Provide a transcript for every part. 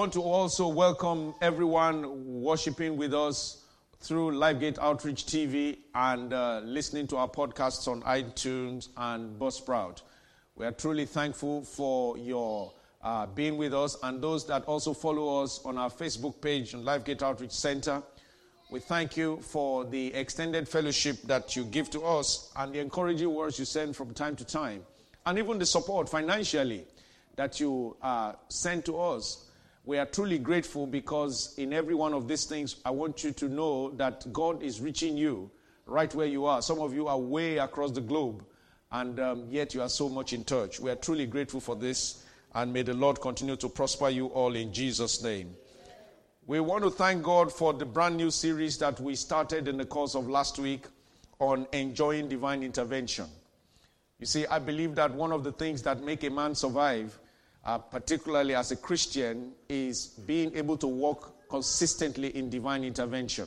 want to also welcome everyone worshiping with us through LifeGate Outreach TV and uh, listening to our podcasts on iTunes and Buzzsprout. We are truly thankful for your uh, being with us and those that also follow us on our Facebook page on LifeGate Outreach Center. We thank you for the extended fellowship that you give to us and the encouraging words you send from time to time, and even the support financially that you uh, send to us. We are truly grateful because in every one of these things, I want you to know that God is reaching you right where you are. Some of you are way across the globe, and um, yet you are so much in touch. We are truly grateful for this, and may the Lord continue to prosper you all in Jesus' name. We want to thank God for the brand new series that we started in the course of last week on enjoying divine intervention. You see, I believe that one of the things that make a man survive, uh, particularly as a Christian, is being able to walk consistently in divine intervention.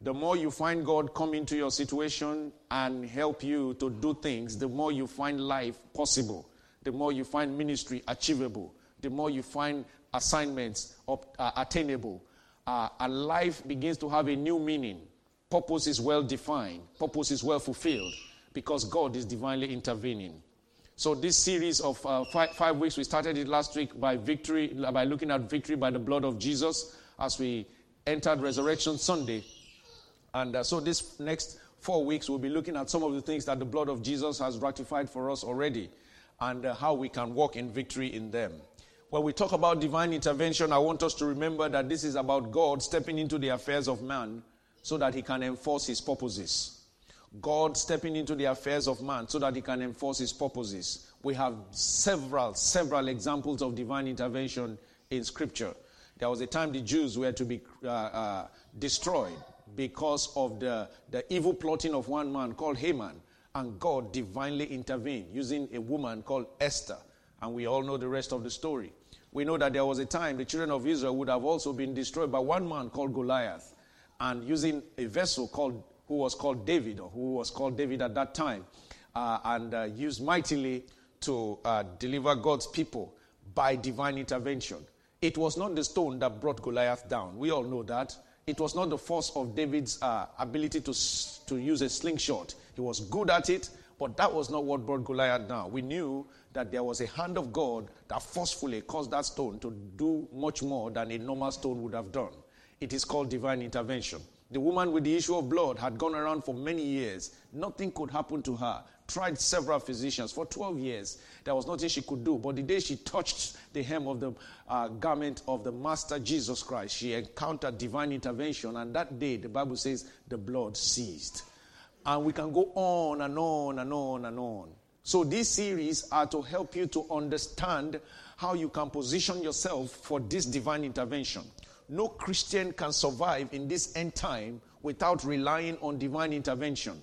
The more you find God come into your situation and help you to do things, the more you find life possible, the more you find ministry achievable, the more you find assignments up, uh, attainable, uh, and life begins to have a new meaning. Purpose is well defined, purpose is well fulfilled because God is divinely intervening. So, this series of uh, five, five, weeks, we started it last week by victory, by looking at victory by the blood of Jesus as we entered Resurrection Sunday. And uh, so, this next four weeks, we'll be looking at some of the things that the blood of Jesus has ratified for us already and uh, how we can walk in victory in them. When we talk about divine intervention, I want us to remember that this is about God stepping into the affairs of man so that he can enforce his purposes. God stepping into the affairs of man so that he can enforce his purposes. We have several, several examples of divine intervention in Scripture. There was a time the Jews were to be uh, uh, destroyed because of the, the evil plotting of one man called Haman, and God divinely intervened using a woman called Esther. And we all know the rest of the story we know that there was a time the children of Israel would have also been destroyed by one man called Goliath, and using a vessel called who was called David, or who was called David at that time, uh, and uh, used mightily to uh, deliver God's people by divine intervention. It was not the stone that brought Goliath down. We all know that. It was not the force of David's uh, ability to, to use a slingshot. He was good at it, but that was not what brought Goliath down. We knew that there was a hand of God that forcefully caused that stone to do much more than a normal stone would have done. It is called divine intervention. The woman with the issue of blood had gone around for many years. Nothing could happen to her. Tried several physicians for 12 years. There was nothing she could do. But the day she touched the hem of the uh, garment of the Master Jesus Christ, she encountered divine intervention. And that day, the Bible says, the blood ceased. And we can go on and on and on and on. So these series are to help you to understand how you can position yourself for this divine intervention. No Christian can survive in this end time without relying on divine intervention.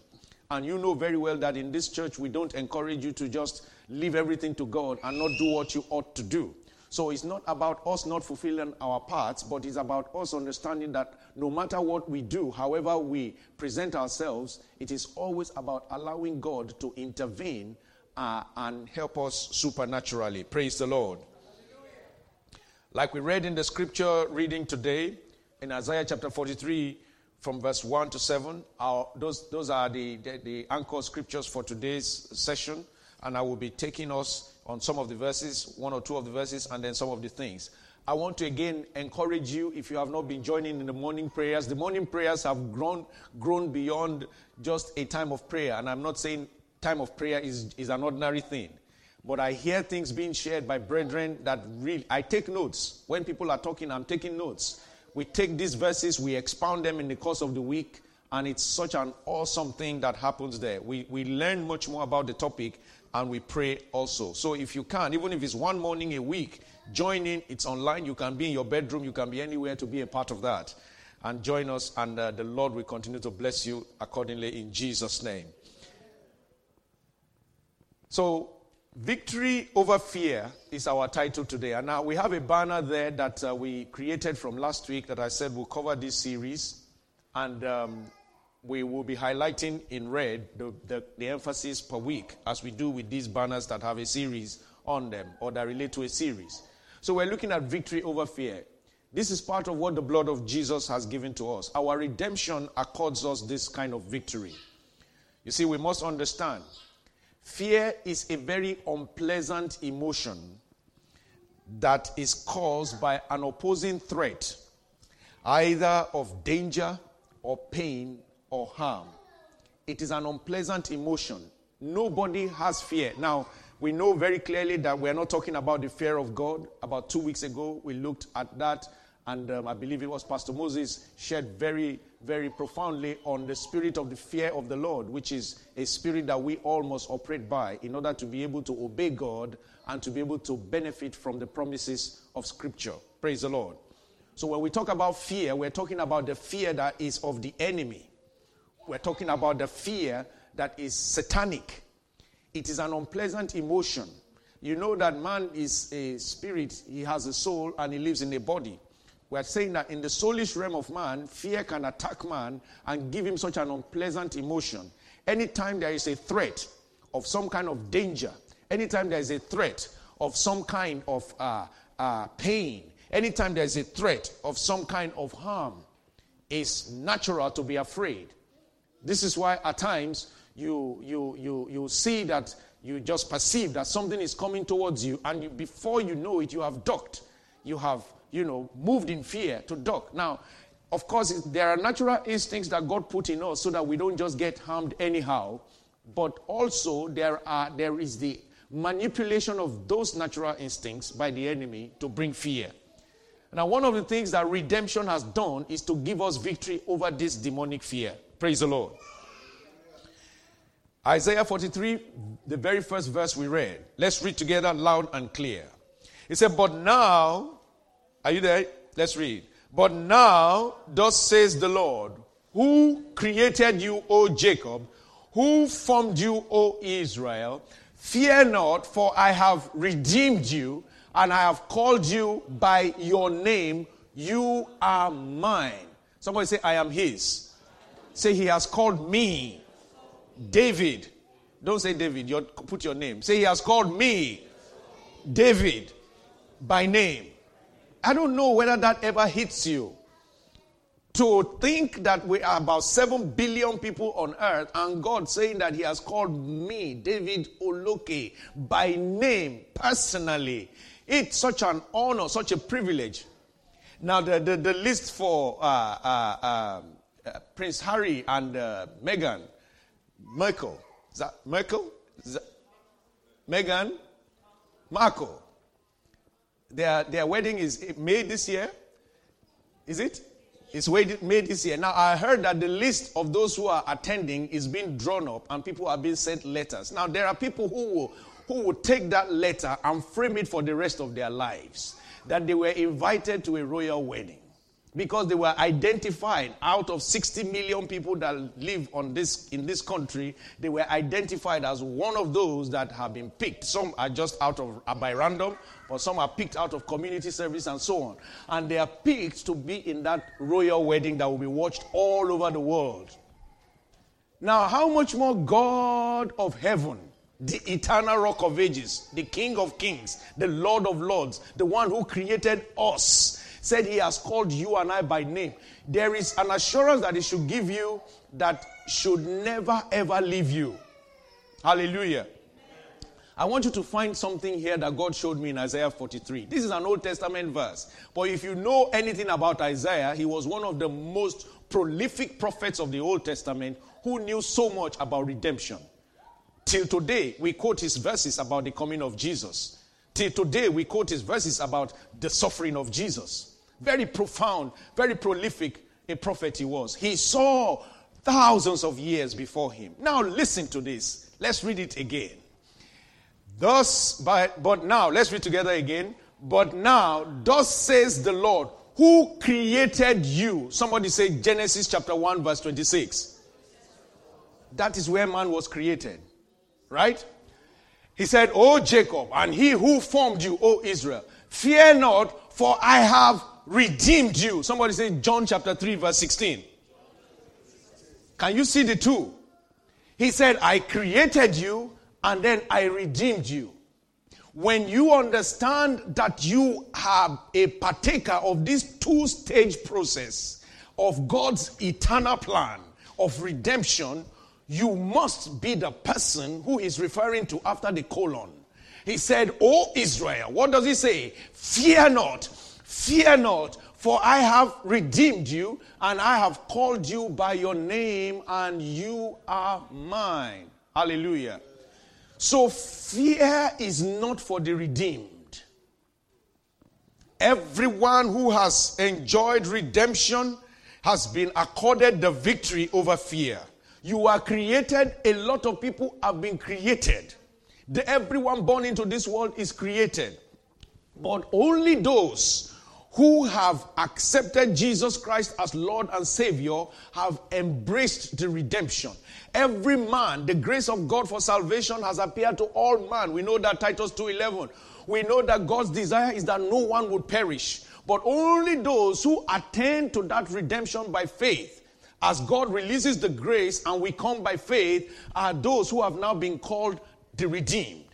And you know very well that in this church, we don't encourage you to just leave everything to God and not do what you ought to do. So it's not about us not fulfilling our parts, but it's about us understanding that no matter what we do, however we present ourselves, it is always about allowing God to intervene uh, and help us supernaturally. Praise the Lord. Like we read in the scripture reading today in Isaiah chapter 43 from verse 1 to 7, our, those, those are the, the, the anchor scriptures for today's session. And I will be taking us on some of the verses, one or two of the verses, and then some of the things. I want to again encourage you if you have not been joining in the morning prayers. The morning prayers have grown, grown beyond just a time of prayer. And I'm not saying time of prayer is, is an ordinary thing. But I hear things being shared by brethren that really, I take notes. When people are talking, I'm taking notes. We take these verses, we expound them in the course of the week, and it's such an awesome thing that happens there. We, we learn much more about the topic and we pray also. So if you can, even if it's one morning a week, join in. It's online. You can be in your bedroom, you can be anywhere to be a part of that. And join us, and uh, the Lord will continue to bless you accordingly in Jesus' name. So, Victory over Fear is our title today. And now we have a banner there that uh, we created from last week that I said will cover this series. And um, we will be highlighting in red the, the, the, emphasis per week, as we do with these banners that have a series on them or that relate to a series. So we're looking at victory over fear. This is part of what the blood of Jesus has given to us. Our redemption accords us this kind of victory. You see, we must understand fear is a very unpleasant emotion that is caused by an opposing threat, either of danger or pain or harm. It is an unpleasant emotion. Nobody has fear. Now, we know very clearly that we're not talking about the fear of God. About two weeks ago, we looked at that, and um, I believe it was Pastor Moses shared very, very profoundly on the spirit of the fear of the Lord, which is a spirit that we all must operate by in order to be able to obey God and to be able to benefit from the promises of Scripture. Praise the Lord. So, when we talk about fear, we're talking about the fear that is of the enemy. We're talking about the fear that is satanic it is an unpleasant emotion. You know that man is a spirit, he has a soul, and he lives in a body. We are saying that in the soulish realm of man, fear can attack man and give him such an unpleasant emotion. Anytime there is a threat of some kind of danger, anytime there is a threat of some kind of uh, uh, pain, anytime there is a threat of some kind of harm, it's natural to be afraid. This is why at times you, you, you, you see that you just perceive that something is coming towards you, and you, before you know it, you have ducked. You have, you know, moved in fear to duck. Now, of course, there are natural instincts that God put in us so that we don't just get harmed anyhow, but also there, are, there is the manipulation of those natural instincts by the enemy to bring fear. Now, one of the things that redemption has done is to give us victory over this demonic fear. Praise the Lord. Isaiah 43, the very first verse we read. Let's read together loud and clear. He said, But now, are you there? Let's read. But now, thus says the Lord, who created you, O Jacob, who formed you, O Israel, fear not, for I have redeemed you, and I have called you by your name. You are mine. Somebody say, I am his. Say, he has called me David. Don't say David, you put your name. Say, He has called me David by name. I don't know whether that ever hits you. To think that we are about 7 billion people on earth and God saying that He has called me, David Oloke, by name, personally. It's such an honor, such a privilege. Now, the, the, the list for uh, uh, uh, Prince Harry and uh, Meghan Merkel. Is that Merkel? Is that Meghan? Markle. Their, their wedding is May this year. Is it? It's made this year. Now, I heard that the list of those who are attending is being drawn up and people are being sent letters. Now, there are people who will, who will take that letter and frame it for the rest of their lives that they were invited to a royal wedding because they were identified out of 60 million people that live on this in this country they were identified as one of those that have been picked some are just out of by random but some are picked out of community service and so on and they are picked to be in that royal wedding that will be watched all over the world now how much more god of heaven the eternal rock of ages the king of kings the lord of lords the one who created us said he has called you and I by name, there is an assurance that he should give you that should never ever leave you. Hallelujah. I want you to find something here that God showed me in Isaiah 43. This is an Old Testament verse. But if you know anything about Isaiah, he was one of the most prolific prophets of the Old Testament who knew so much about redemption. Till today, we quote his verses about the coming of Jesus. Till today, we quote his verses about the suffering of Jesus. Very profound, very prolific a prophet he was. He saw thousands of years before him. Now, listen to this. Let's read it again. Thus, but, but now, let's read together again. But now, thus says the Lord, who created you. Somebody say Genesis chapter 1, verse 26. That is where man was created. Right? He said, O Jacob, and he who formed you, O Israel, fear not, for I have redeemed you. Somebody say John chapter 3, verse 16. Can you see the two? He said, I created you and then I redeemed you. when you understand that you have a partaker of this two stage process of God's eternal plan of redemption, you must be the person who is referring to after the colon. He said, O Israel, what does he say? Fear not, fear not, for I have redeemed you, and I have called you by your name, and you are mine. Hallelujah. So, fear is not for the redeemed. Everyone who has enjoyed redemption has been accorded the victory over fear. You are created, a lot of people have been created. The, everyone born into this world is created. But only those who have accepted Jesus Christ as Lord and Savior have embraced the redemption. Every man, the grace of God for salvation has appeared to all man. We know that Titus 2:11. We know that God's desire is that no one would perish, but only those who attain to that redemption by faith. As God releases the grace and we come by faith, are those who have now been called the redeemed.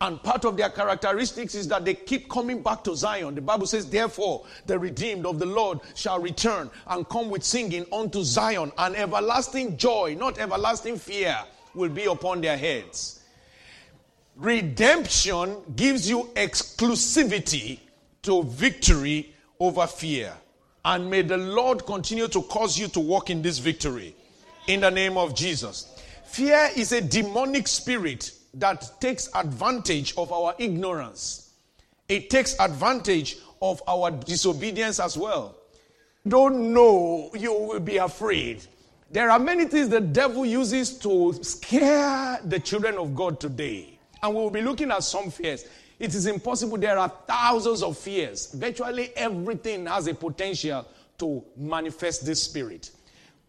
And part of their characteristics is that they keep coming back to Zion. The Bible says, Therefore, the redeemed of the Lord shall return and come with singing unto Zion, and everlasting joy, not everlasting fear, will be upon their heads. Redemption gives you exclusivity to victory over fear. And may the Lord continue to cause you to walk in this victory in the name of Jesus. Fear is a demonic spirit that takes advantage of our ignorance. It takes advantage of our disobedience as well. Don't know, you will be afraid. There are many things the devil uses to scare the children of God today. And we will be looking at some fears. It is impossible. There are thousands of fears. Virtually everything has a potential to manifest this spirit.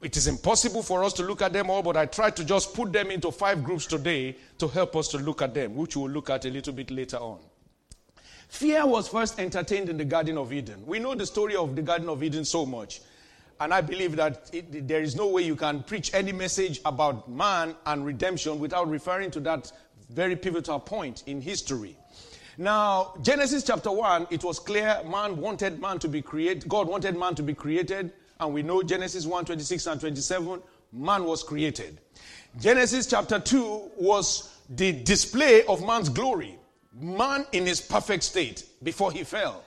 It is impossible for us to look at them all, but I tried to just put them into five groups today to help us to look at them, which we'll look at a little bit later on. Fear was first entertained in the Garden of Eden. We know the story of the Garden of Eden so much. And I believe that it, there is no way you can preach any message about man and redemption without referring to that very pivotal point in history. Now, Genesis chapter 1, it was clear man wanted man to be created, God wanted man to be created and we know Genesis 1 26 and 27, man was created. Genesis chapter 2 was the display of man's glory. Man in his perfect state before he fell.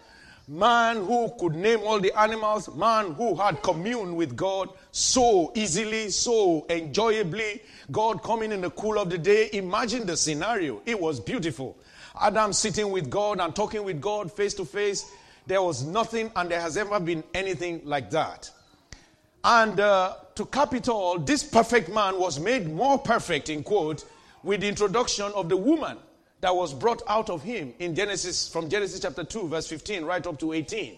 Man who could name all the animals, man who had communed with God so easily, so enjoyably. God coming in the cool of the day. Imagine the scenario. It was beautiful. Adam sitting with God and talking with God face to face. There was nothing, and there has ever been anything like that. And uh, to cap it all, this perfect man was made more perfect, in quote, with the introduction of the woman that was brought out of him in Genesis, from Genesis chapter 2, verse 15, right up to 18.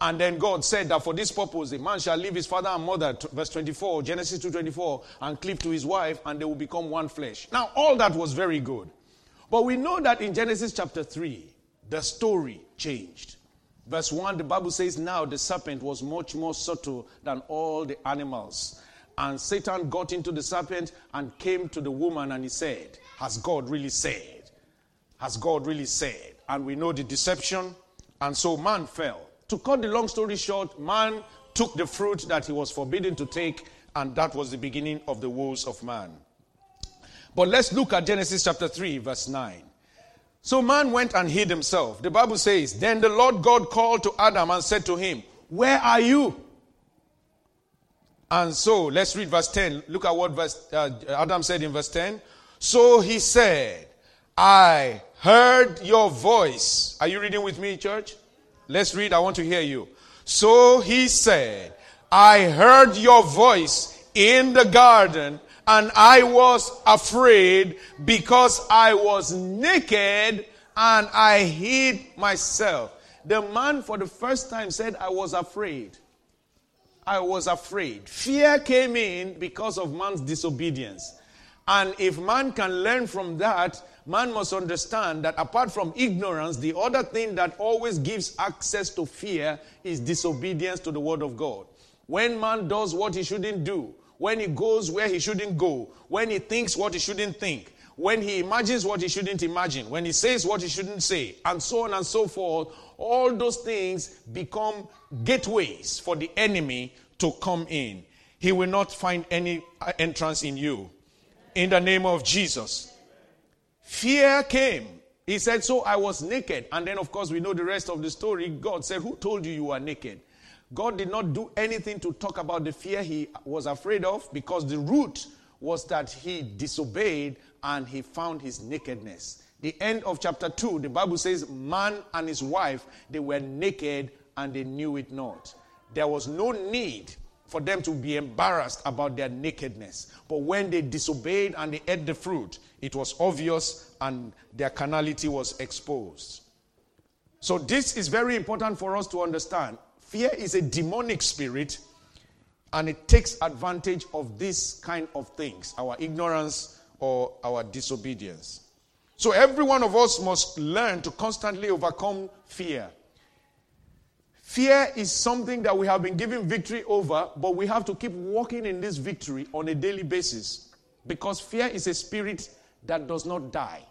And then God said that for this purpose, a man shall leave his father and mother, verse 24, Genesis 2.24, and cleave to his wife, and they will become one flesh. Now, all that was very good. But we know that in Genesis chapter 3, the story changed. Verse 1, the Bible says, Now the serpent was much more subtle than all the animals. And Satan got into the serpent and came to the woman and he said, Has God really said? Has God really said? And we know the deception. And so man fell. To cut the long story short, man took the fruit that he was forbidden to take, and that was the beginning of the woes of man. But let's look at Genesis chapter 3, verse 9. So man went and hid himself. The Bible says, Then the Lord God called to Adam and said to him, Where are you? And so let's read verse 10. Look at what verse, uh, Adam said in verse 10. So he said, I heard your voice. Are you reading with me, church? Let's read. I want to hear you. So he said, I heard your voice in the garden and I was afraid because I was naked and I hid myself. The man, for the first time, said, I was afraid. I was afraid. Fear came in because of man's disobedience. And if man can learn from that, man must understand that apart from ignorance, the other thing that always gives access to fear is disobedience to the word of God. When man does what he shouldn't do, when he goes where he shouldn't go, when he thinks what he shouldn't think, when he imagines what he shouldn't imagine, when he says what he shouldn't say, and so on and so forth, all those things become gateways for the enemy to come in. He will not find any uh, entrance in you. In the name of Jesus. Fear came. He said, So I was naked. And then, of course, we know the rest of the story. God said, Who told you you were naked? God did not do anything to talk about the fear he was afraid of because the root was that he disobeyed and he found his nakedness. The end of chapter 2, the Bible says, Man and his wife, they were naked and they knew it not. There was no need for them to be embarrassed about their nakedness. But when they disobeyed and they ate the fruit, it was obvious and their carnality was exposed. So, this is very important for us to understand. Fear is a demonic spirit and it takes advantage of this kind of things our ignorance or our disobedience. So, every one of us must learn to constantly overcome fear. Fear is something that we have been given victory over, but we have to keep walking in this victory on a daily basis because fear is a spirit that does not die.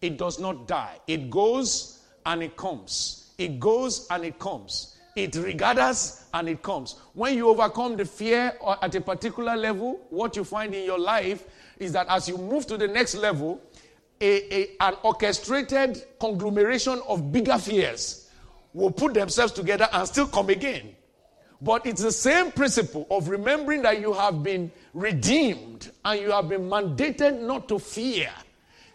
It does not die. It goes and it comes. It goes and it comes. It regathers and it comes. When you overcome the fear at a particular level, what you find in your life is that as you move to the next level, a, a, an orchestrated conglomeration of bigger fears will put themselves together and still come again. But it's the same principle of remembering that you have been redeemed and you have been mandated not to fear.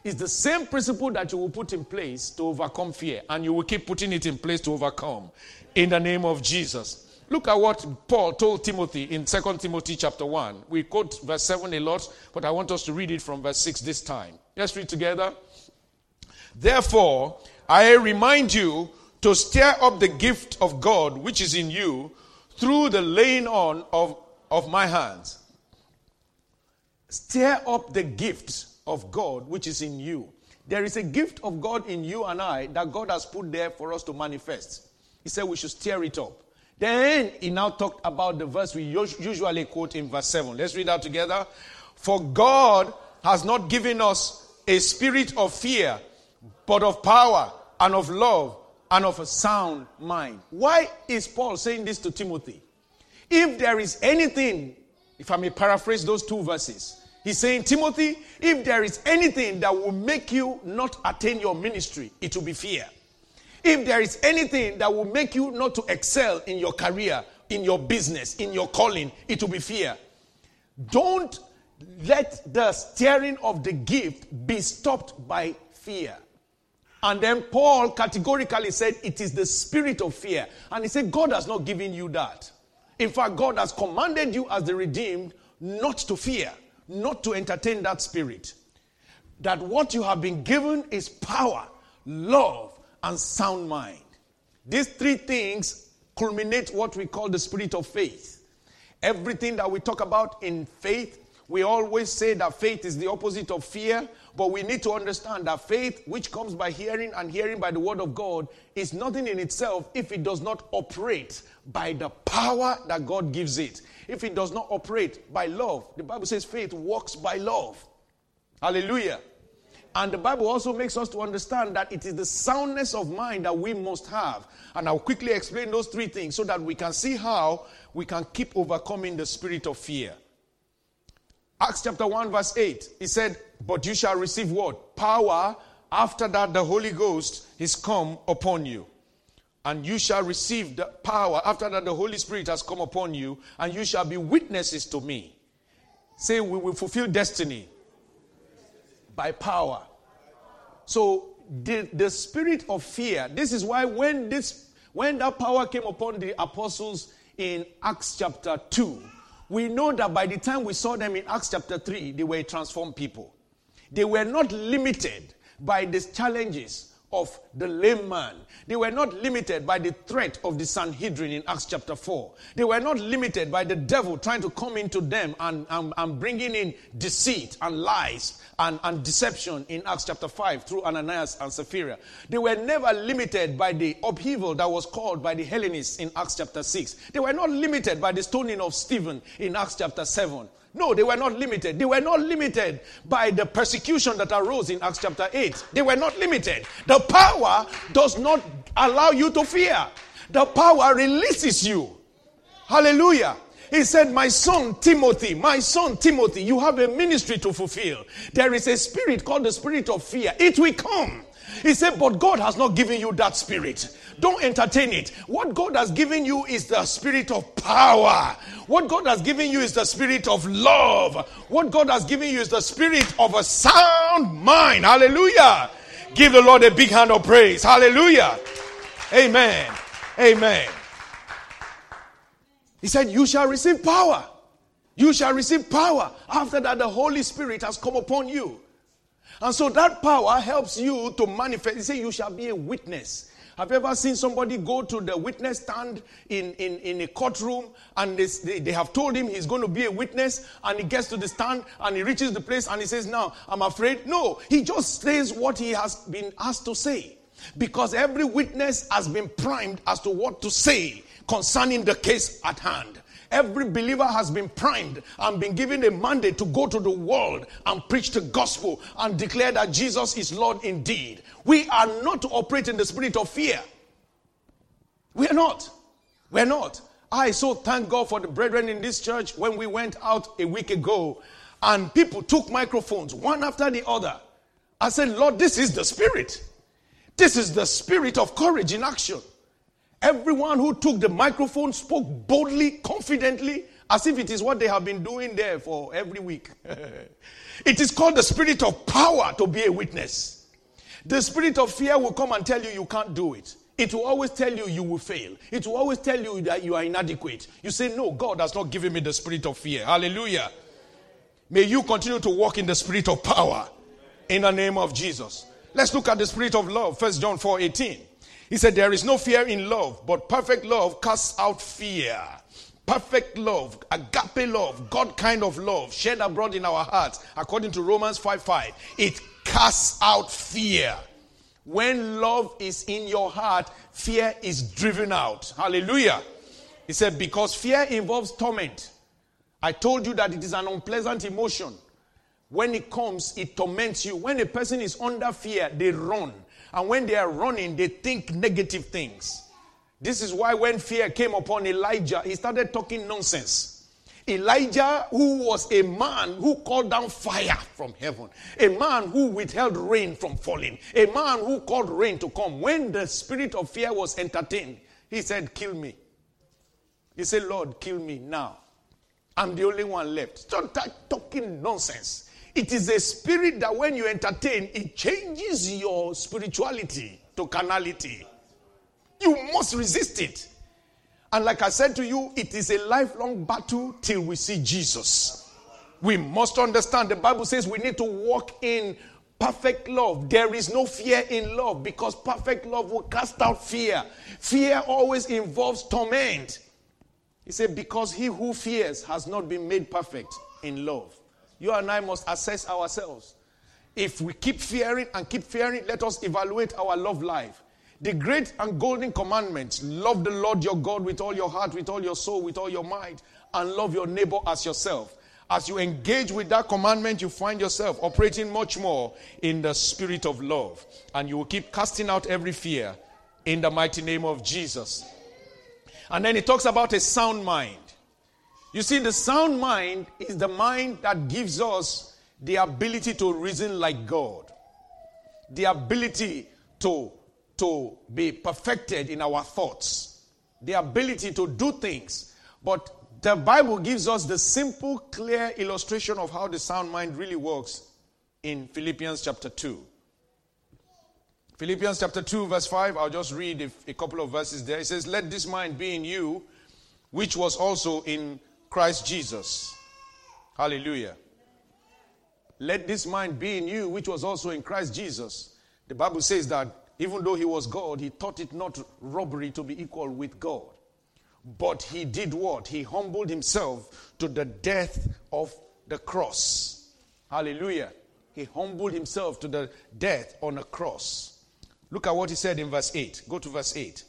It's the same principle that you will put in place to overcome fear, and you will keep putting it in place to overcome in the name of Jesus. Look at what Paul told Timothy in 2 Timothy chapter 1. We quote verse 7 a lot, but I want us to read it from verse 6 this time. Let's read together. Therefore, I remind you to stir up the gift of God which is in you through the laying on of, of my hands. Stir up the gift of God which is in you. There is a gift of God in you and I that God has put there for us to manifest. He said we should stir it up. Then he now talked about the verse we usually quote in verse 7. Let's read that together. For God has not given us a spirit of fear, but of power and of love and of a sound mind. Why is Paul saying this to Timothy? If there is anything, if I may paraphrase those two verses, he's saying, Timothy, if there is anything that will make you not attain your ministry, it will be fear. If there is anything that will make you not to excel in your career, in your business, in your calling, it will be fear. Don't let the steering of the gift be stopped by fear. And then Paul categorically said it is the spirit of fear. And he said, God has not given you that. In fact, God has commanded you as the redeemed not to fear, not to entertain that spirit. That what you have been given is power, love, and sound mind. These three things culminate what we call the spirit of faith. Everything that we talk about in faith, we always say that faith is the opposite of fear, but we need to understand that faith, which comes by hearing and hearing by the word of God, is nothing in itself if it does not operate by the power that God gives it. If it does not operate by love, the Bible says faith works by love. Hallelujah. And the Bible also makes us to understand that it is the soundness of mind that we must have. And I'll quickly explain those three things so that we can see how we can keep overcoming the spirit of fear. Acts chapter 1, verse 8, he said, But you shall receive what? Power. After that, the Holy Ghost is come upon you. And you shall receive the power. After that, the Holy Spirit has come upon you, and you shall be witnesses to me. Say, we will fulfill destiny by power. So, the, the spirit of fear, this is why when this when that power came upon the apostles in Acts chapter 2, we know that by the time we saw them in Acts chapter 3, they were transformed people. They were not limited by these challenges of the lame man. They were not limited by the threat of the Sanhedrin in Acts chapter 4. They were not limited by the devil trying to come into them and, and, and bringing in deceit and lies and, and deception in Acts chapter 5 through Ananias and Sapphira. They were never limited by the upheaval that was called by the Hellenists in Acts chapter 6. They were not limited by the stoning of Stephen in Acts chapter 7. No, they were not limited. They were not limited by the persecution that arose in Acts chapter 8. They were not limited. The power does not allow you to fear, the power releases you. Hallelujah. He said, My son Timothy, my son Timothy, you have a ministry to fulfill. There is a spirit called the spirit of fear. It will come. He said, But God has not given you that spirit. Don't entertain it. What God has given you is the spirit of power. What God has given you is the spirit of love. What God has given you is the spirit of a sound mind. Hallelujah. Give the Lord a big hand of praise. Hallelujah. Amen. Amen. He said, You shall receive power. You shall receive power after that the Holy Spirit has come upon you. And so that power helps you to manifest. He said, You shall be a witness. Have you ever seen somebody go to the witness stand in, in, in a courtroom and they, they, they, have told him he's going to be a witness and he gets to the stand and he reaches the place and he says, Now, I'm afraid. No, he just says what he has been asked to say because every witness has been primed as to what to say concerning the case at hand. Every believer has been primed and been given a mandate to go to the world and preach the gospel and declare that Jesus is Lord indeed. We are not to operate in the spirit of fear. We are not. We're not. I so thank God for the brethren in this church when we went out a week ago and people took microphones one after the other. I said, Lord, this is the spirit. This is the spirit of courage in action. Everyone who took the microphone spoke boldly, confidently, as if it is what they have been doing there for every week. it is called the spirit of power to be a witness. The spirit of fear will come and tell you you can't do it. It will always tell you you will fail. It will always tell you that you are inadequate. You say, No, God has not given me the spirit of fear. Hallelujah. May you continue to walk in the spirit of power in the name of Jesus. Let's look at the spirit of love. First John 4 18. He said, There is no fear in love, but perfect love casts out fear. Perfect love, agape love, God kind of love, shed abroad in our hearts, according to Romans 5 5. It casts out fear. When love is in your heart, fear is driven out. Hallelujah. He said, Because fear involves torment. I told you that it is an unpleasant emotion. When it comes, it torments you. When a person is under fear, they run. And when they are running, they think negative things. This is why when fear came upon Elijah, he started talking nonsense. Elijah, who was a man who called down fire from heaven, a man who withheld rain from falling, a man who called rain to come. When the spirit of fear was entertained, he said, Kill me. He said, Lord, kill me now. I'm the only one left. Stop talking nonsense. It is a spirit that when you entertain, it changes your spirituality to carnality. You must resist it. And like I said to you, it is a lifelong battle till we see Jesus. We must understand the Bible says we need to walk in perfect love. There is no fear in love because perfect love will cast out fear. Fear always involves torment. He said, Because he who fears has not been made perfect in love you and I must assess ourselves. If we keep fearing and keep fearing, let us evaluate our love life. The great and golden commandment love the Lord your God with all your heart, with all your soul, with all your mind, and love your neighbor as yourself. As you engage with that commandment, you find yourself operating much more in the spirit of love. And you will keep casting out every fear in the mighty name of Jesus. And then he talks about a sound mind. You see, the sound mind is the mind that gives us the ability to reason like God, the ability to, to be perfected in our thoughts, the ability to do things. But the Bible gives us the simple, clear illustration of how the sound mind really works in Philippians chapter 2. Philippians chapter 2, verse 5, I'll just read a, a couple of verses there. It says, Let this mind be in you, which was also in Christ Jesus. Hallelujah. Let this mind be in you, which was also in Christ Jesus. The Bible says that even though he was God, he thought it not robbery to be equal with God. But he did what? He humbled himself to the death of the cross. Hallelujah. He humbled himself to the death on a cross. Look at what he said in verse 8. Go to verse 8.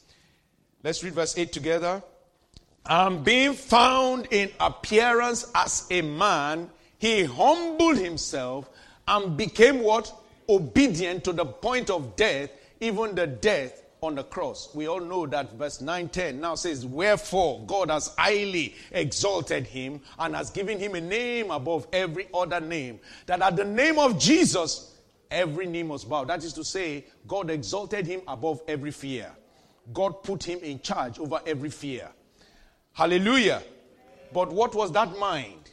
Let's read verse 8 together. And being found in appearance as a man, he humbled himself and became what? Obedient to the point of death, even the death on the cross. We all know that verse 9 10 now says, Wherefore God has highly exalted him and has given him a name above every other name, that at the name of Jesus, every knee must bow. That is to say, God exalted him above every fear. God put him in charge over every fear. Hallelujah. But what was that mind?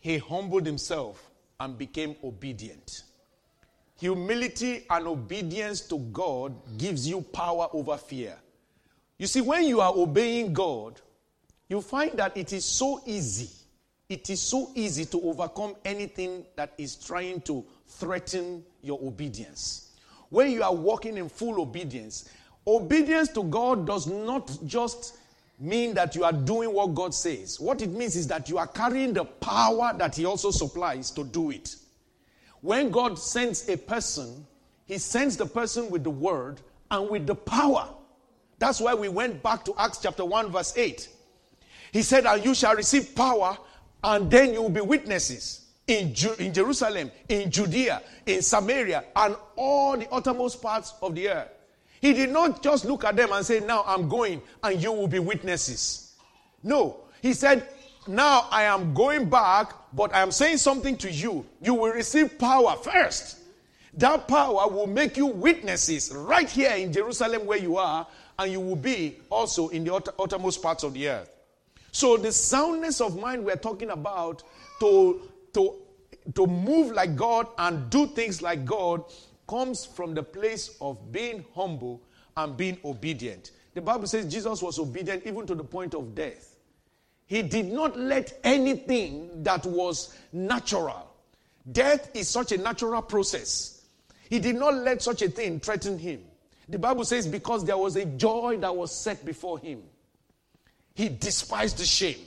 He humbled himself and became obedient. Humility and obedience to God gives you power over fear. You see, when you are obeying God, you find that it is so easy. It is so easy to overcome anything that is trying to threaten your obedience. When you are walking in full obedience, obedience to God does not just mean that you are doing what God says. What it means is that you are carrying the power that He also supplies to do it. When God sends a person, He sends the person with the word and with the power. That's why we went back to Acts chapter 1, verse 8. He said, And you shall receive power, and then you will be witnesses in, Ju- in Jerusalem, in Judea, in Samaria, and all the uttermost parts of the earth. He did not just look at them and say, Now I'm going, and you will be witnesses. No, he said, now I am going back, but I am saying something to you. You will receive power first. That power will make you witnesses right here in Jerusalem where you are, and you will be also in the utter, uttermost parts of the earth. So, the soundness of mind we're talking about to, to, to move like God and do things like God comes from the place of being humble and being obedient. The Bible says Jesus was obedient even to the point of death. He did not let anything that was natural. Death is such a natural process. He did not let such a thing threaten him. The Bible says, because there was a joy that was set before him, he despised the shame.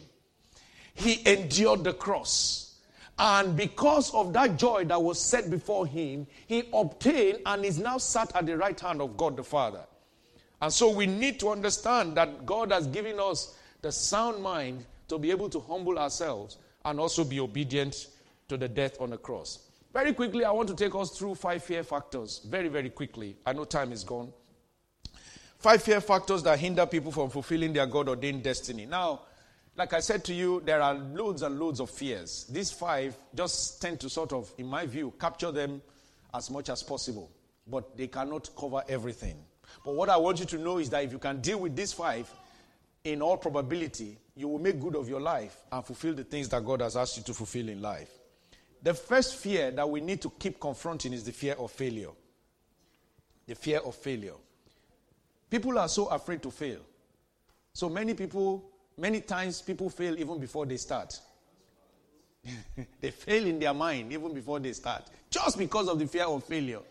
He endured the cross. And because of that joy that was set before him, he obtained and is now sat at the right hand of God the Father. And so we need to understand that God has given us the sound mind to be able to humble ourselves and also be obedient to the death on the cross. Very quickly, I want to take us through five fear factors. Very, very quickly. I know time is gone. Five fear factors that hinder people from fulfilling their God ordained destiny. Now, like I said to you, there are loads and loads of fears. These five just tend to sort of, in my view, capture them as much as possible, but they cannot cover everything. But what I want you to know is that if you can deal with these five, in all probability, you will make good of your life and fulfill the things that God has asked you to fulfill in life. The first fear that we need to keep confronting is the fear of failure. The fear of failure. People are so afraid to fail. So many people, many times, people fail even before they start. they fail in their mind even before they start, just because of the fear of failure.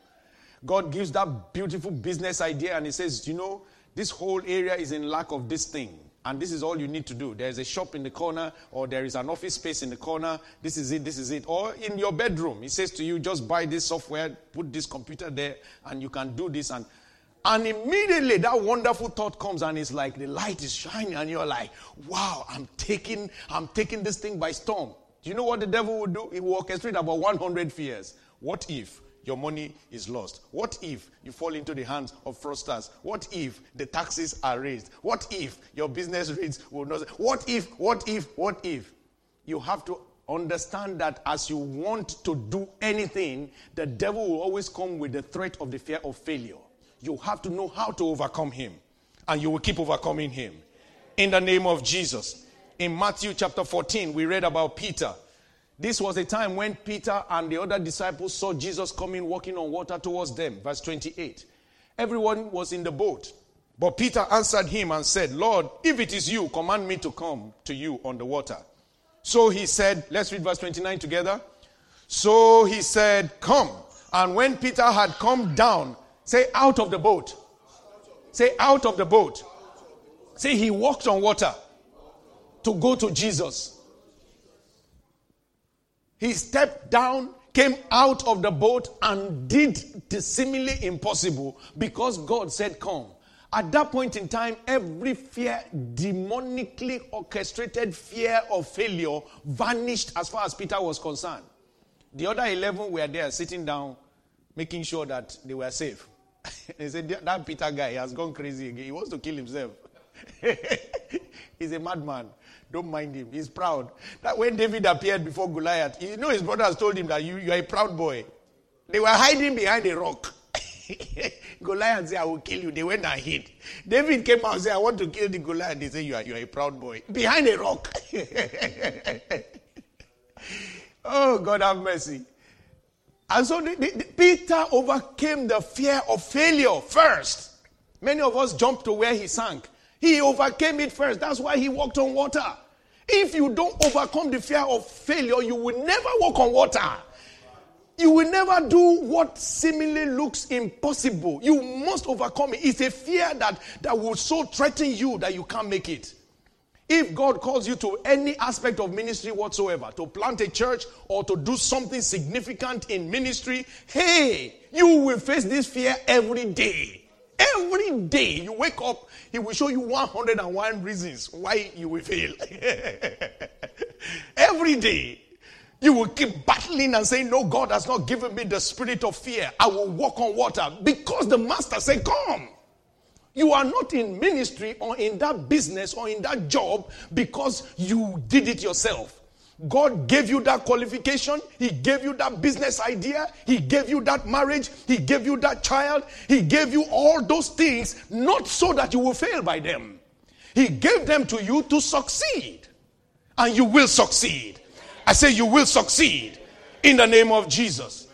God gives that beautiful business idea and He says, You know, this whole area is in lack of this thing. And this is all you need to do. There's a shop in the corner, or there is an office space in the corner. This is it, this is it. Or in your bedroom, he says to you, just buy this software, put this computer there, and you can do this. And, and immediately that wonderful thought comes, and it's like the light is shining, and you're like, wow, I'm taking, I'm taking this thing by storm. Do you know what the devil will do? He will orchestrate about 100 fears. What if? your money is lost? What if you fall into the hands of fraudsters? What if the taxes are raised? What if your business rates will not? What if, what if, what if? You have to understand that as you want to do anything, the devil will always come with the threat of the fear of failure. You have to know how to overcome him, and you will keep overcoming him. In the name of Jesus. In Matthew chapter 14, we read about Peter this was a time when Peter and the other disciples saw Jesus coming walking on water towards them. Verse 28. Everyone was in the boat. But Peter answered him and said, Lord, if it is you, command me to come to you on the water. So he said, let's read verse 29 together. So he said, Come. And when Peter had come down, say, out of the boat. Say, out of the boat. Say, he walked on water to go to Jesus. He stepped down, came out of the boat, and did the seemingly impossible because God said, Come. At that point in time, every fear, demonically orchestrated fear of failure, vanished as far as Peter was concerned. The other 11 were there sitting down, making sure that they were safe. he said, That Peter guy has gone crazy again. He wants to kill himself. He's a madman. Don't mind him. He's proud. That when David appeared before Goliath, you know his brothers told him that you, you are a proud boy. They were hiding behind a rock. Goliath said, I will kill you. They went and hid. David came out and said, I want to kill the Goliath. They said, You are, you are a proud boy. Behind a rock. oh, God have mercy. And so the, the, Peter overcame the fear of failure first. Many of us jumped to where he sank. He overcame it first. That's why he walked on water. If you don't overcome the fear of failure, you will never walk on water. You will never do what seemingly looks impossible. You must overcome it. It's a fear that, that will so threaten you that you can't make it. If God calls you to any aspect of ministry whatsoever, to plant a church or to do something significant in ministry, hey, you will face this fear every day. Every day you wake up, He will show you 101 reasons why you will fail. every day. You will keep battling and saying, No, God has not given me the spirit of fear. I will walk on water because the master said, Come. You are not in ministry or in that business or in that job because you did it yourself. God gave you that qualification. He gave you that business idea. He gave you that marriage. He gave you that child. He gave you all those things not so that you will fail by them. He gave them to you to succeed. And you will succeed. I say you will succeed in the name of Jesus.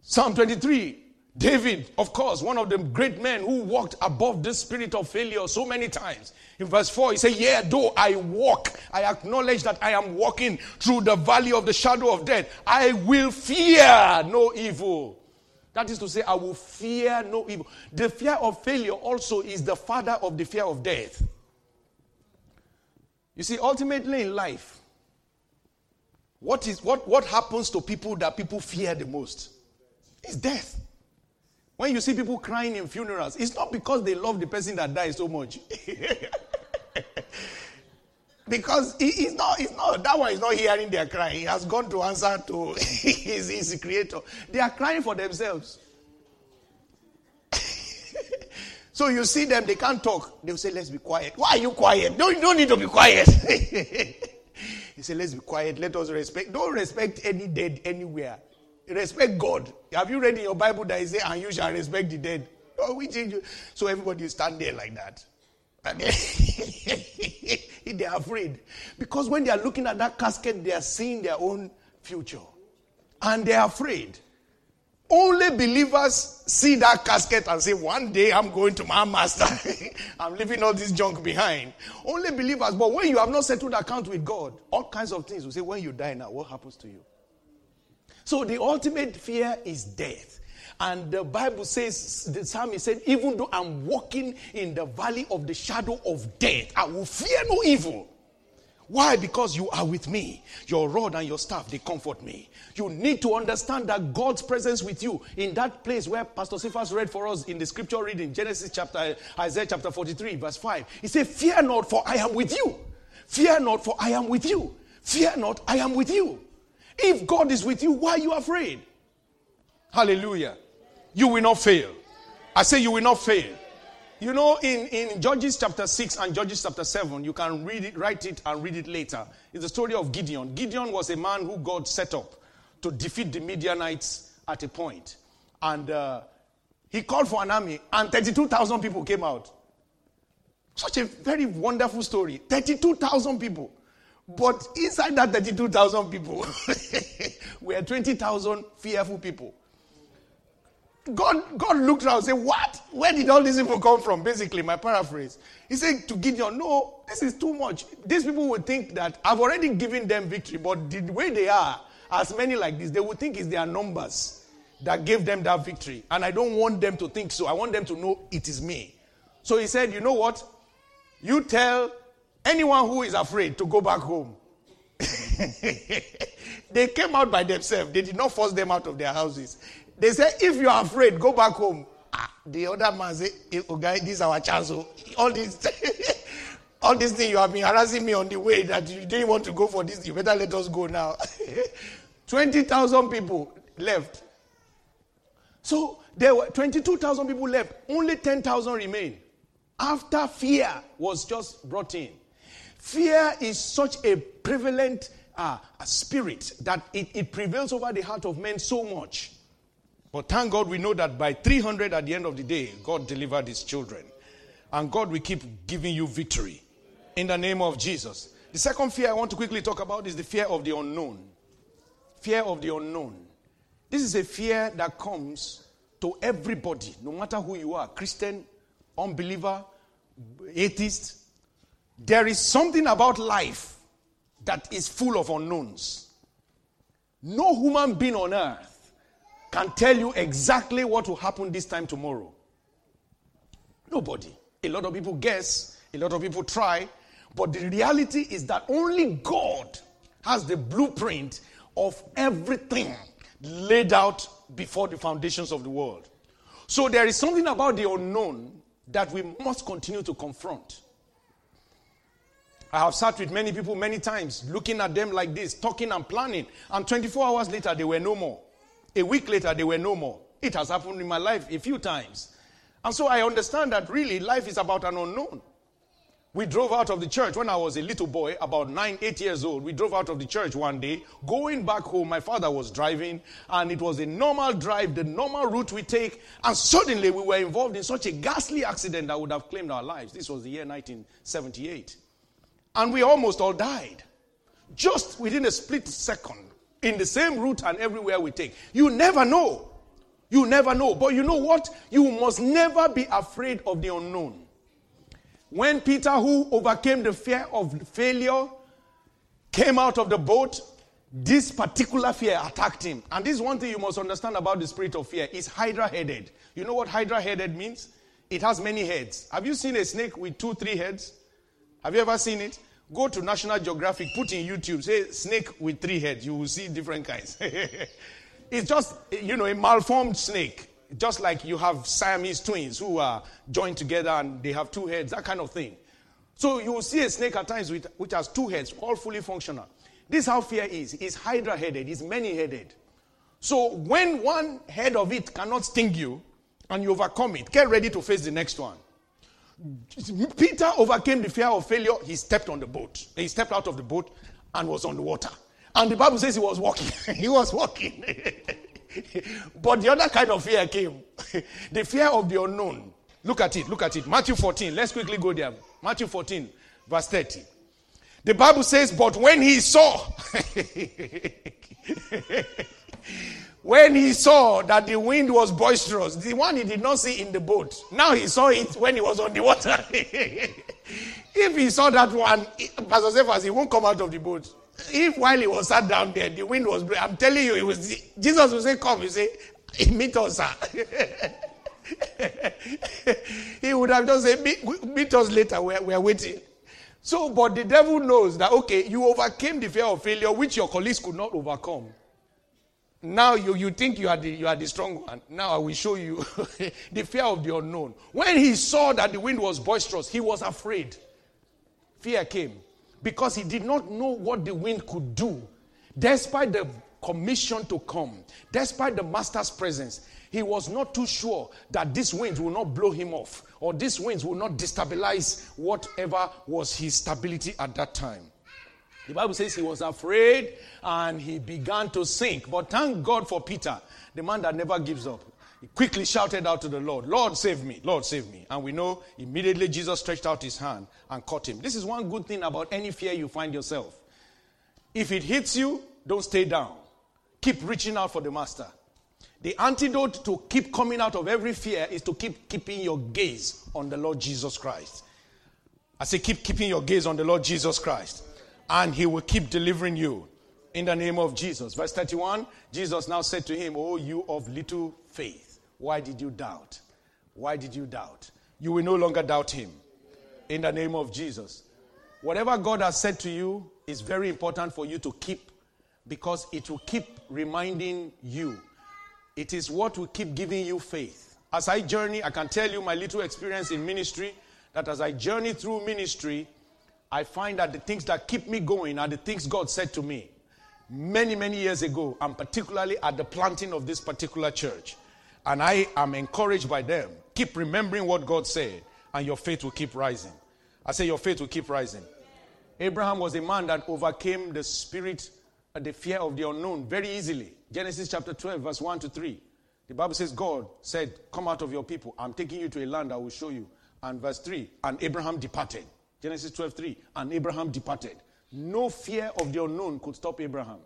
Psalm 23. David, of course, one of the great men who walked above this spirit of failure so many times. In verse 4, he said, Yeah, though I walk, I acknowledge that I am walking through the valley of the shadow of death. I will fear no evil. That is to say, I will fear no evil. The fear of failure also is the father of the fear of death. You see, ultimately in life, what, is, what, what happens to people that people fear the most? is death. When you see people crying in funerals, it's not because they love the person that died so much. because he's not, not, that one is not hearing their cry. He has gone to answer to his, his creator. They are crying for themselves. so you see them, they can't talk. They'll say, Let's be quiet. Why are you quiet? No, you don't need to be quiet. He said, Let's be quiet. Let us respect. Don't respect any dead anywhere. Respect God. Have you read in your Bible that it says, And you shall respect the dead? Oh, we change you. So everybody stand there like that. And they are afraid. Because when they are looking at that casket, they are seeing their own future. And they are afraid. Only believers see that casket and say, One day I'm going to my master. I'm leaving all this junk behind. Only believers. But when you have not settled account with God, all kinds of things will say, When you die now, what happens to you? So the ultimate fear is death. And the Bible says, the psalmist said, Even though I'm walking in the valley of the shadow of death, I will fear no evil. Why? Because you are with me. Your rod and your staff, they comfort me. You need to understand that God's presence with you in that place where Pastor Cephas read for us in the scripture reading, Genesis chapter, Isaiah chapter 43, verse 5. He said, Fear not, for I am with you. Fear not, for I am with you. Fear not, I am with you. If God is with you, why are you afraid? Hallelujah. You will not fail. I say you will not fail. You know, in, in Judges chapter 6 and Judges chapter 7, you can read it, write it, and read it later. It's the story of Gideon. Gideon was a man who God set up to defeat the Midianites at a point. And uh, he called for an army, and 32,000 people came out. Such a very wonderful story. 32,000 people. But inside that 32,000 people were 20,000 fearful people. God, God looked around and said, What? Where did all these people come from? Basically, my paraphrase. He said to Gideon, No, this is too much. These people would think that I've already given them victory, but the way they are, as many like this, they would think it's their numbers that gave them that victory. And I don't want them to think so. I want them to know it is me. So he said, You know what? You tell anyone who is afraid to go back home. they came out by themselves. They did not force them out of their houses. They said, if you are afraid, go back home. Ah, the other man said, hey, oh guy, this is our chance. Oh. All this, all this thing you have been harassing me on the way that you didn't want to go for this. You better let us go now. Twenty thousand people left. So there were twenty-two thousand people left. Only ten thousand remain. After fear was just brought in. Fear is such a prevalent uh, spirit that it, it prevails over the heart of men so much. But thank God we know that by 300 at the end of the day, God delivered his children. And God will keep giving you victory in the name of Jesus. The second fear I want to quickly talk about is the fear of the unknown. Fear of the unknown. This is a fear that comes to everybody, no matter who you are Christian, unbeliever, atheist. There is something about life that is full of unknowns. No human being on earth can tell you exactly what will happen this time tomorrow. Nobody. A lot of people guess, a lot of people try, but the reality is that only God has the blueprint of everything laid out before the foundations of the world. So there is something about the unknown that we must continue to confront. I have sat with many people many times, looking at them like this, talking and planning, and 24 hours later, they were no more. A week later, they were no more. It has happened in my life a few times. And so I understand that really life is about an unknown. We drove out of the church when I was a little boy, about nine, eight years old. We drove out of the church one day, going back home. My father was driving, and it was a normal drive, the normal route we take. And suddenly we were involved in such a ghastly accident that would have claimed our lives. This was the year 1978. And we almost all died. Just within a split second, in the same route and everywhere we take. You never know. You never know. But you know what? You must never be afraid of the unknown. When Peter, who overcame the fear of failure, came out of the boat, this particular fear attacked him. And this is one thing you must understand about the spirit of fear. It's hydra headed. You know what hydra headed means? It has many heads. Have you seen a snake with two, three heads? Have you ever seen it? Go to National Geographic, put in YouTube, say snake with three heads. You will see different kinds. it's just, you know, a malformed snake. Just like you have Siamese twins who are joined together and they have two heads, that kind of thing. So you will see a snake at times with, which has two heads, all fully functional. This is how fear is. It's hydra headed, it's many headed. So when one head of it cannot sting you and you overcome it, get ready to face the next one. Peter overcame the fear of failure. He stepped on the boat. He stepped out of the boat and was on the water. And the Bible says he was walking. he was walking. but the other kind of fear came the fear of the unknown. Look at it. Look at it. Matthew 14. Let's quickly go there. Matthew 14, verse 30. The Bible says, But when he saw, when he saw that the wind was boisterous, the one he did not see in the boat, now he saw it when he was on the water. if he saw that one, Pastor Cephas, he won't come out of the boat. If while he was sat down there, the wind was blowing, I'm telling you, it was Jesus will say, Come, you say, meet us, sir. he would have just said, meet, meet us later, we're, we're waiting. So, but the devil knows that, okay, you overcame the fear of failure, which your colleagues could not overcome. Now you, you think you are, the, you are the strong one. Now I will show you the fear of the unknown. When he saw that the wind was boisterous, he was afraid. Fear came because he did not know what the wind could do. Despite the commission to come, despite the master's presence, he was not too sure that these winds will not blow him off or these winds will not destabilize whatever was his stability at that time. The Bible says he was afraid and he began to sink. But thank God for Peter, the man that never gives up. He quickly shouted out to the Lord, Lord, save me, Lord, save me. And we know immediately Jesus stretched out his hand and caught him. This is one good thing about any fear you find yourself. If it hits you, don't stay down. Keep reaching out for the master. The antidote to keep coming out of every fear is to keep keeping your gaze on the Lord Jesus Christ. I say, keep keeping your gaze on the Lord Jesus Christ and he will keep delivering you in the name of Jesus. Verse 31 Jesus now said to him, Oh, you of little faith, why did you doubt? Why did you doubt? You will no longer doubt him in the name of Jesus. Whatever God has said to you is very important for you to keep because it will keep reminding you. It is what will keep giving you faith. As I journey, I can tell you my little experience in ministry that as I journey through ministry, I find that the things that keep me going are the things God said to me many, many years ago, and particularly at the planting of this particular church. And I am encouraged by them. Keep remembering what God said, and your faith will keep rising. I say, Your faith will keep rising. Abraham was a man that overcame the spirit, uh, the fear of the unknown very easily. Genesis chapter 12, verse 1 to 3. The Bible says, God said, Come out of your people. I'm taking you to a land I will show you. And verse 3, and Abraham departed. Genesis 12, 3. And Abraham departed. No fear of the unknown could stop Abraham.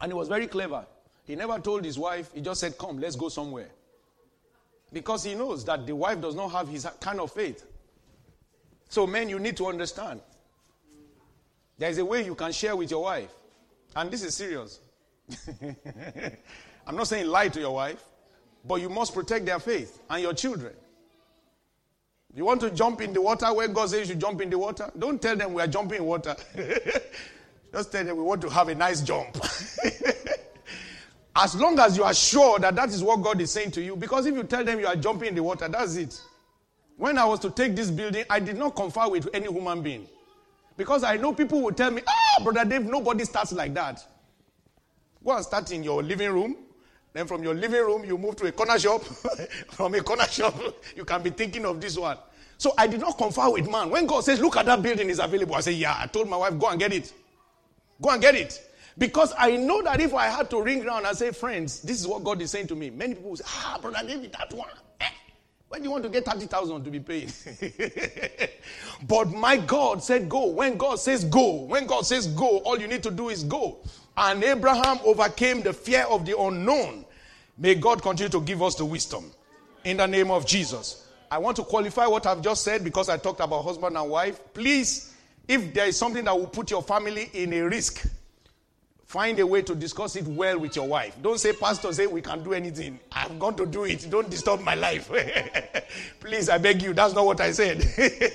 And he was very clever. He never told his wife, he just said, Come, let's go somewhere. Because he knows that the wife does not have his kind of faith. So, men, you need to understand. There is a way you can share with your wife. And this is serious. I'm not saying lie to your wife, but you must protect their faith and your children. You want to jump in the water where God says you should jump in the water? Don't tell them we are jumping in water. Just tell them we want to have a nice jump. as long as you are sure that that is what God is saying to you, because if you tell them you are jumping in the water, that's it. When I was to take this building, I did not confer with any human being. Because I know people will tell me, ah, Brother Dave, nobody starts like that. Go and start in your living room. Then from your living room, you move to a corner shop. from a corner shop, you can be thinking of this one. So I did not confer with man. When God says, look at that building is available, I say, yeah. I told my wife, go and get it. Go and get it. Because I know that if I had to ring around and say, friends, this is what God is saying to me, many people will say, ah, brother David, that one. Eh? When do you want to get 30,000 to be paid? but my God said, go. When God says go, when God says go, all you need to do is go. And Abraham overcame the fear of the unknown. May God continue to give us the wisdom. In the name of Jesus. I want to qualify what I've just said because I talked about husband and wife. Please, if there is something that will put your family in a risk, find a way to discuss it well with your wife. Don't say, Pastor, say we can do anything. I'm going to do it. Don't disturb my life. Please, I beg you. That's not what I said.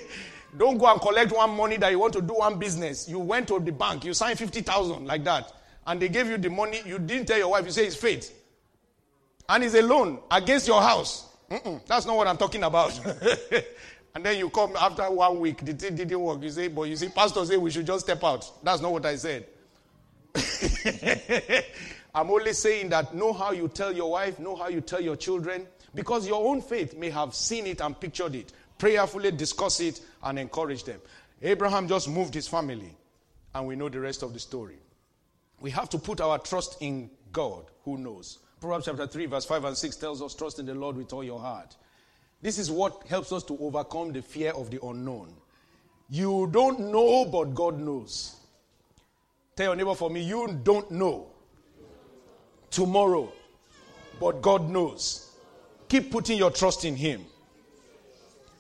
Don't go and collect one money that you want to do one business. You went to the bank, you signed 50,000 like that, and they gave you the money. You didn't tell your wife, you say it's faith. And it's a loan against your house. Mm-mm, that's not what I'm talking about. and then you come after one week, the thing didn't work. You say, but you see, Pastor say we should just step out. That's not what I said. I'm only saying that know how you tell your wife, know how you tell your children, because your own faith may have seen it and pictured it. Prayerfully discuss it and encourage them. Abraham just moved his family, and we know the rest of the story. We have to put our trust in God who knows. Proverbs chapter 3, verse 5 and 6 tells us, Trust in the Lord with all your heart. This is what helps us to overcome the fear of the unknown. You don't know, but God knows. Tell your neighbor for me, you don't know tomorrow, but God knows. Keep putting your trust in Him.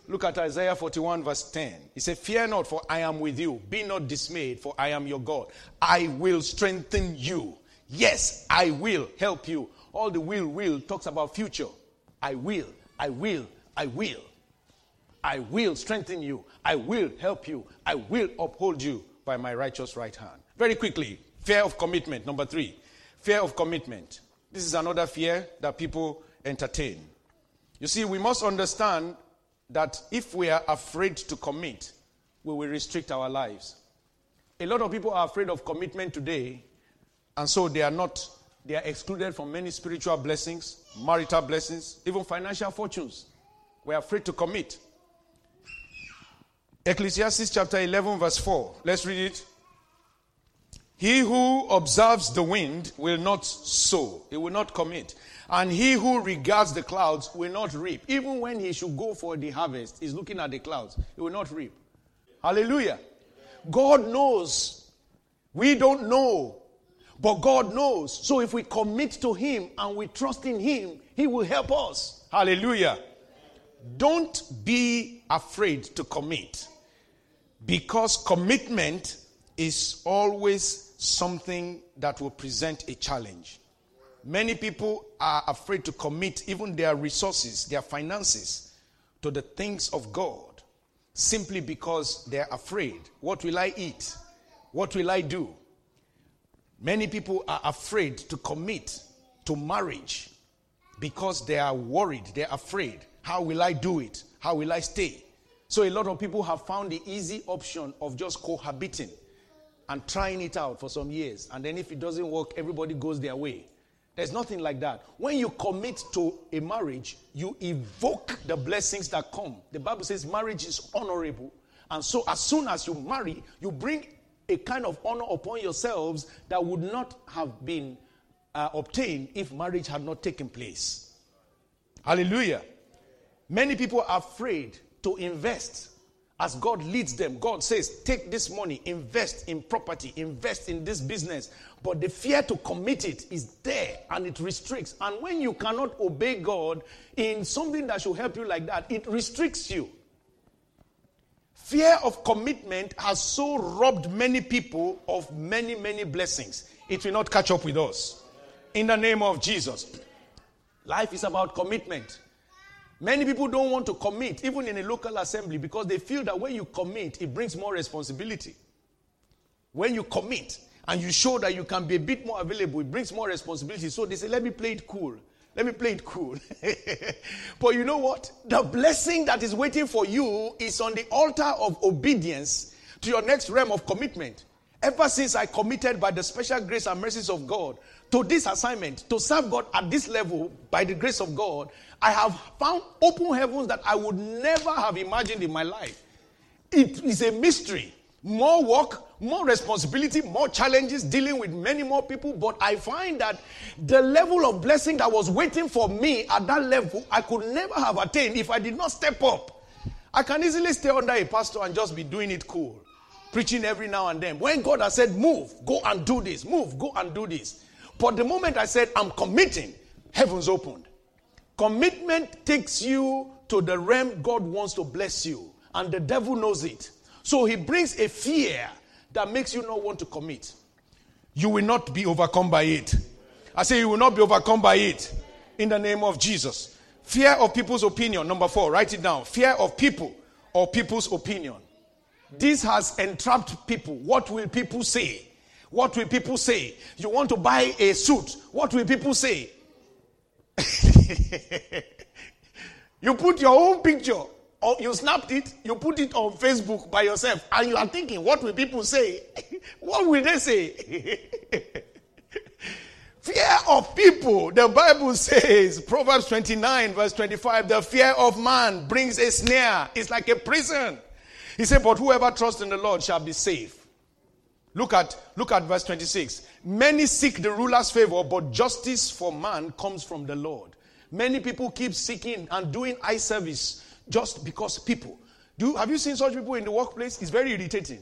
Look at Isaiah 41, verse 10. He said, Fear not, for I am with you. Be not dismayed, for I am your God. I will strengthen you. Yes, I will help you. All the will, will talks about future. I will, I will, I will. I will strengthen you. I will help you. I will uphold you by my righteous right hand. Very quickly, fear of commitment. Number three, fear of commitment. This is another fear that people entertain. You see, we must understand that if we are afraid to commit, we will restrict our lives. A lot of people are afraid of commitment today, and so they are not, they are excluded from many spiritual blessings, marital blessings, even financial fortunes. We are afraid to commit. Ecclesiastes chapter 11, verse 4. Let's read it. He who observes the wind will not sow, he will not commit. And he who regards the clouds will not reap. Even when he should go for the harvest, he's looking at the clouds, he will not reap. Hallelujah. God knows. We don't know. But God knows. So if we commit to him and we trust in him, he will help us. Hallelujah. Don't be afraid to commit. Because commitment is always something that will present a challenge. Many people are afraid to commit even their resources, their finances, to the things of God simply because they're afraid. What will I eat? What will I do? Many people are afraid to commit to marriage because they are worried, they're afraid. How will I do it? How will I stay? So a lot of people have found the easy option of just cohabiting and trying it out for some years. And then if it doesn't work, everybody goes their way. There's nothing like that. When you commit to a marriage, you evoke the blessings that come. The Bible says marriage is honorable. And so as soon as you marry, you bring a kind of honor upon yourselves that would not have been uh, obtained if marriage had not taken place. Hallelujah. Many people are afraid to invest as God leads them. God says, Take this money, invest in property, invest in this business. But the fear to commit it is there and it restricts. And when you cannot obey God in something that should help you like that, it restricts you. Fear of commitment has so robbed many people of many, many blessings. It will not catch up with us. In the name of Jesus. Life is about commitment. Many people don't want to commit, even in a local assembly, because they feel that when you commit, it brings more responsibility. When you commit and you show that you can be a bit more available, it brings more responsibility. So they say, let me play it cool. Let me play it cool. but you know what? The blessing that is waiting for you is on the altar of obedience to your next realm of commitment. Ever since I committed by the special grace and mercies of God to this assignment, to serve God at this level by the grace of God, I have found open heavens that I would never have imagined in my life. It is a mystery. More work, more responsibility, more challenges, dealing with many more people. But I find that the level of blessing that was waiting for me at that level, I could never have attained if I did not step up. I can easily stay under a pastor and just be doing it cool, preaching every now and then. When God has said, Move, go and do this, move, go and do this. But the moment I said, I'm committing, heavens opened. Commitment takes you to the realm God wants to bless you, and the devil knows it. So he brings a fear that makes you not want to commit. You will not be overcome by it. I say you will not be overcome by it in the name of Jesus. Fear of people's opinion. Number four, write it down. Fear of people or people's opinion. This has entrapped people. What will people say? What will people say? You want to buy a suit. What will people say? you put your own picture, or you snapped it, you put it on Facebook by yourself, and you are thinking, what will people say? what will they say? fear of people. The Bible says, Proverbs 29, verse 25, the fear of man brings a snare. It's like a prison. He said, But whoever trusts in the Lord shall be safe. Look at look at verse 26. Many seek the ruler's favor, but justice for man comes from the Lord. Many people keep seeking and doing eye service just because people. Do have you seen such people in the workplace? It's very irritating.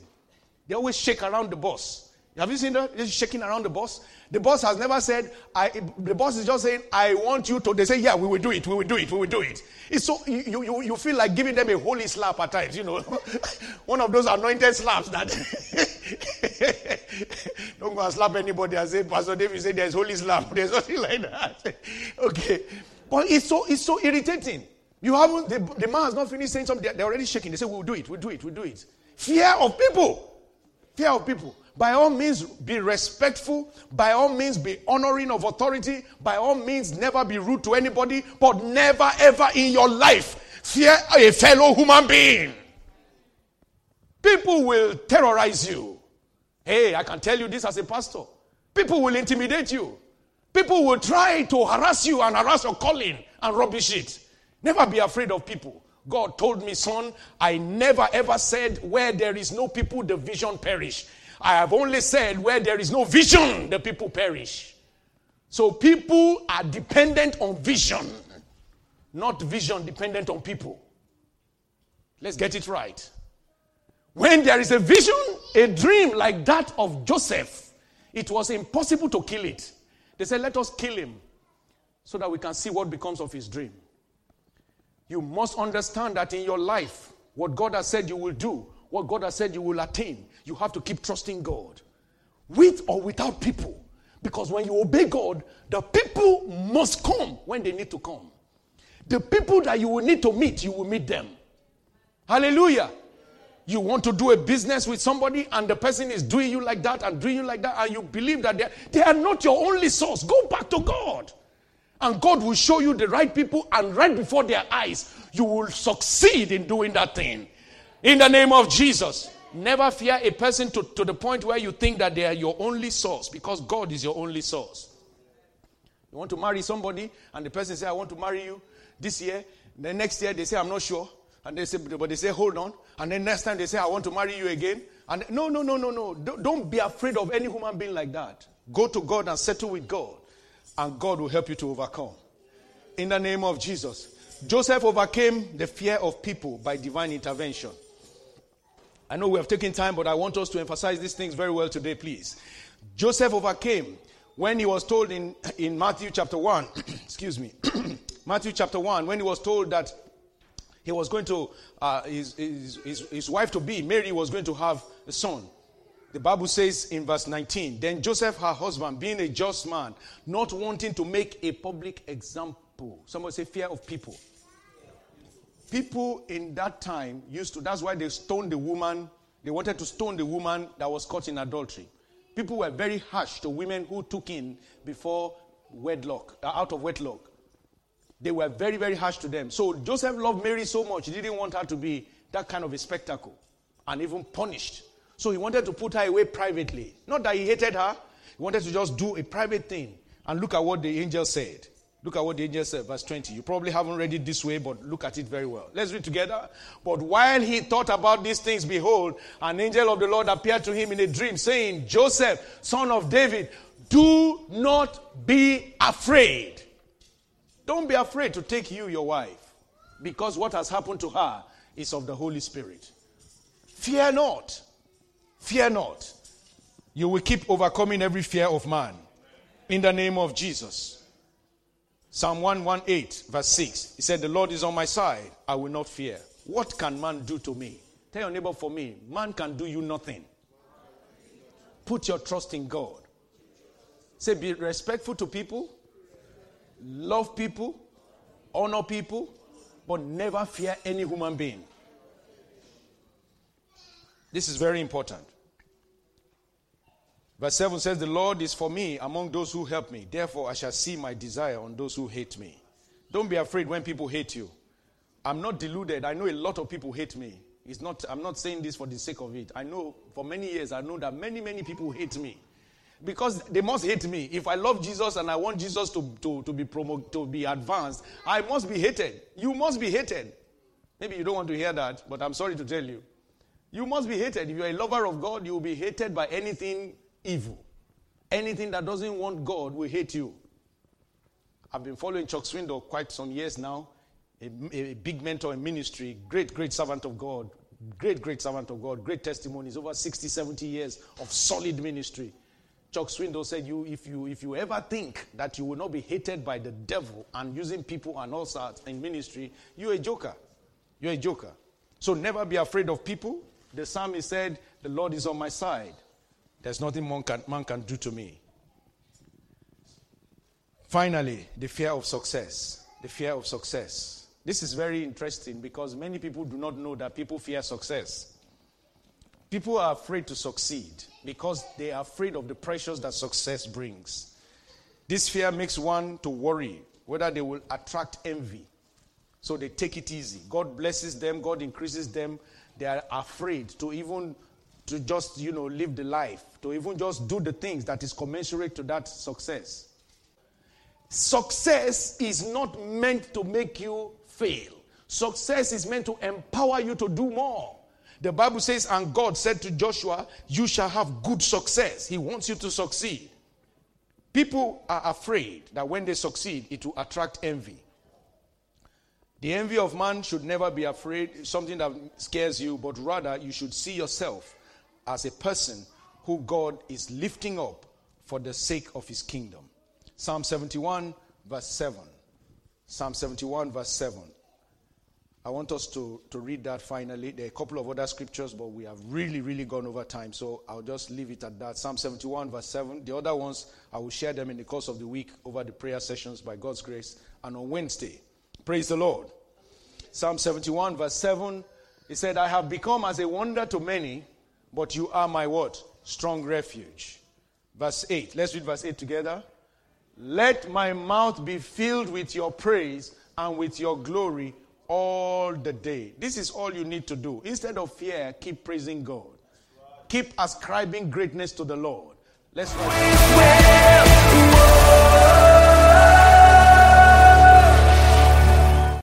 They always shake around the boss. Have you seen that? Just shaking around the boss. The boss has never said, I, the boss is just saying, I want you to. They say, yeah, we will do it, we will do it, we will do it. It's so, you, you, you feel like giving them a holy slap at times, you know. One of those anointed slaps that. Don't go and slap anybody and say, Pastor David said there's holy slap. There's nothing like that. okay. But it's so, it's so irritating. You haven't, the, the man has not finished saying something. They're already shaking. They say, we'll do it, we'll do it, we'll do it. Fear of people. Fear of people. By all means, be respectful. By all means, be honoring of authority. By all means, never be rude to anybody. But never, ever in your life fear a fellow human being. People will terrorize you. Hey, I can tell you this as a pastor. People will intimidate you. People will try to harass you and harass your calling and rubbish it. Never be afraid of people. God told me, son, I never ever said where there is no people, the vision perish. I have only said where there is no vision, the people perish. So people are dependent on vision, not vision dependent on people. Let's get it right. When there is a vision, a dream like that of Joseph, it was impossible to kill it. They said, Let us kill him so that we can see what becomes of his dream. You must understand that in your life, what God has said you will do, what God has said you will attain, you have to keep trusting God. With or without people. Because when you obey God, the people must come when they need to come. The people that you will need to meet, you will meet them. Hallelujah. You want to do a business with somebody and the person is doing you like that and doing you like that, and you believe that they are not your only source. Go back to God And God will show you the right people, and right before their eyes, you will succeed in doing that thing. In the name of Jesus. Never fear a person to, to the point where you think that they are your only source because God is your only source. You want to marry somebody, and the person say, I want to marry you this year. The next year, they say, I'm not sure. And they say, but they say, hold on. And then next time they say, I want to marry you again. And no, no, no, no, no. Don't be afraid of any human being like that. Go to God and settle with God, and God will help you to overcome. In the name of Jesus. Joseph overcame the fear of people by divine intervention. I know we have taken time, but I want us to emphasize these things very well today, please. Joseph overcame when he was told in, in Matthew chapter 1, excuse me, Matthew chapter 1, when he was told that he was going to, uh, his, his, his, his wife to be, Mary, was going to have a son. The Bible says in verse 19, then Joseph, her husband, being a just man, not wanting to make a public example. Somebody say fear of people. People in that time used to, that's why they stoned the woman. They wanted to stone the woman that was caught in adultery. People were very harsh to women who took in before wedlock, uh, out of wedlock. They were very, very harsh to them. So Joseph loved Mary so much, he didn't want her to be that kind of a spectacle and even punished. So he wanted to put her away privately. Not that he hated her, he wanted to just do a private thing. And look at what the angel said. Look at what the angel said, verse 20. You probably haven't read it this way, but look at it very well. Let's read together. But while he thought about these things, behold, an angel of the Lord appeared to him in a dream, saying, Joseph, son of David, do not be afraid. Don't be afraid to take you, your wife, because what has happened to her is of the Holy Spirit. Fear not. Fear not. You will keep overcoming every fear of man. In the name of Jesus. Psalm 118, verse 6. He said, The Lord is on my side. I will not fear. What can man do to me? Tell your neighbor for me, man can do you nothing. Put your trust in God. Say, be respectful to people, love people, honor people, but never fear any human being. This is very important. Verse 7 says, The Lord is for me among those who help me. Therefore, I shall see my desire on those who hate me. Don't be afraid when people hate you. I'm not deluded. I know a lot of people hate me. It's not, I'm not saying this for the sake of it. I know for many years, I know that many, many people hate me. Because they must hate me. If I love Jesus and I want Jesus to, to, to, be promo- to be advanced, I must be hated. You must be hated. Maybe you don't want to hear that, but I'm sorry to tell you. You must be hated. If you're a lover of God, you will be hated by anything evil. Anything that doesn't want God will hate you. I've been following Chuck Swindoll quite some years now, a, a, big mentor in ministry, great, great servant of God, great, great servant of God, great testimonies, over 60, 70 years of solid ministry. Chuck Swindoll said, you, if, you, if you ever think that you will not be hated by the devil and using people and all sorts in ministry, you're a joker. You're a joker. So never be afraid of people. The psalmist said, The Lord is on my side. There's nothing man can, man can do to me. Finally, the fear of success. The fear of success. This is very interesting because many people do not know that people fear success. People are afraid to succeed because they are afraid of the pressures that success brings. This fear makes one to worry whether they will attract envy. So they take it easy. God blesses them, God increases them. They are afraid to even to just, you know, live the life, to even just do the things that is commensurate to that success. Success is not meant to make you fail. Success is meant to empower you to do more. The Bible says, and God said to Joshua, You shall have good success. He wants you to succeed. People are afraid that when they succeed, it will attract envy. The envy of man should never be afraid, something that scares you, but rather you should see yourself as a person who God is lifting up for the sake of his kingdom. Psalm 71, verse 7. Psalm 71, verse 7. I want us to, to read that finally. There are a couple of other scriptures, but we have really, really gone over time, so I'll just leave it at that. Psalm 71, verse 7. The other ones, I will share them in the course of the week over the prayer sessions by God's grace and on Wednesday. Praise the Lord. Psalm 71, verse 7. He said, I have become as a wonder to many but you are my what? Strong refuge. Verse 8. Let's read verse 8 together. Let my mouth be filled with your praise and with your glory all the day. This is all you need to do. Instead of fear, keep praising God. Keep ascribing greatness to the Lord. Let's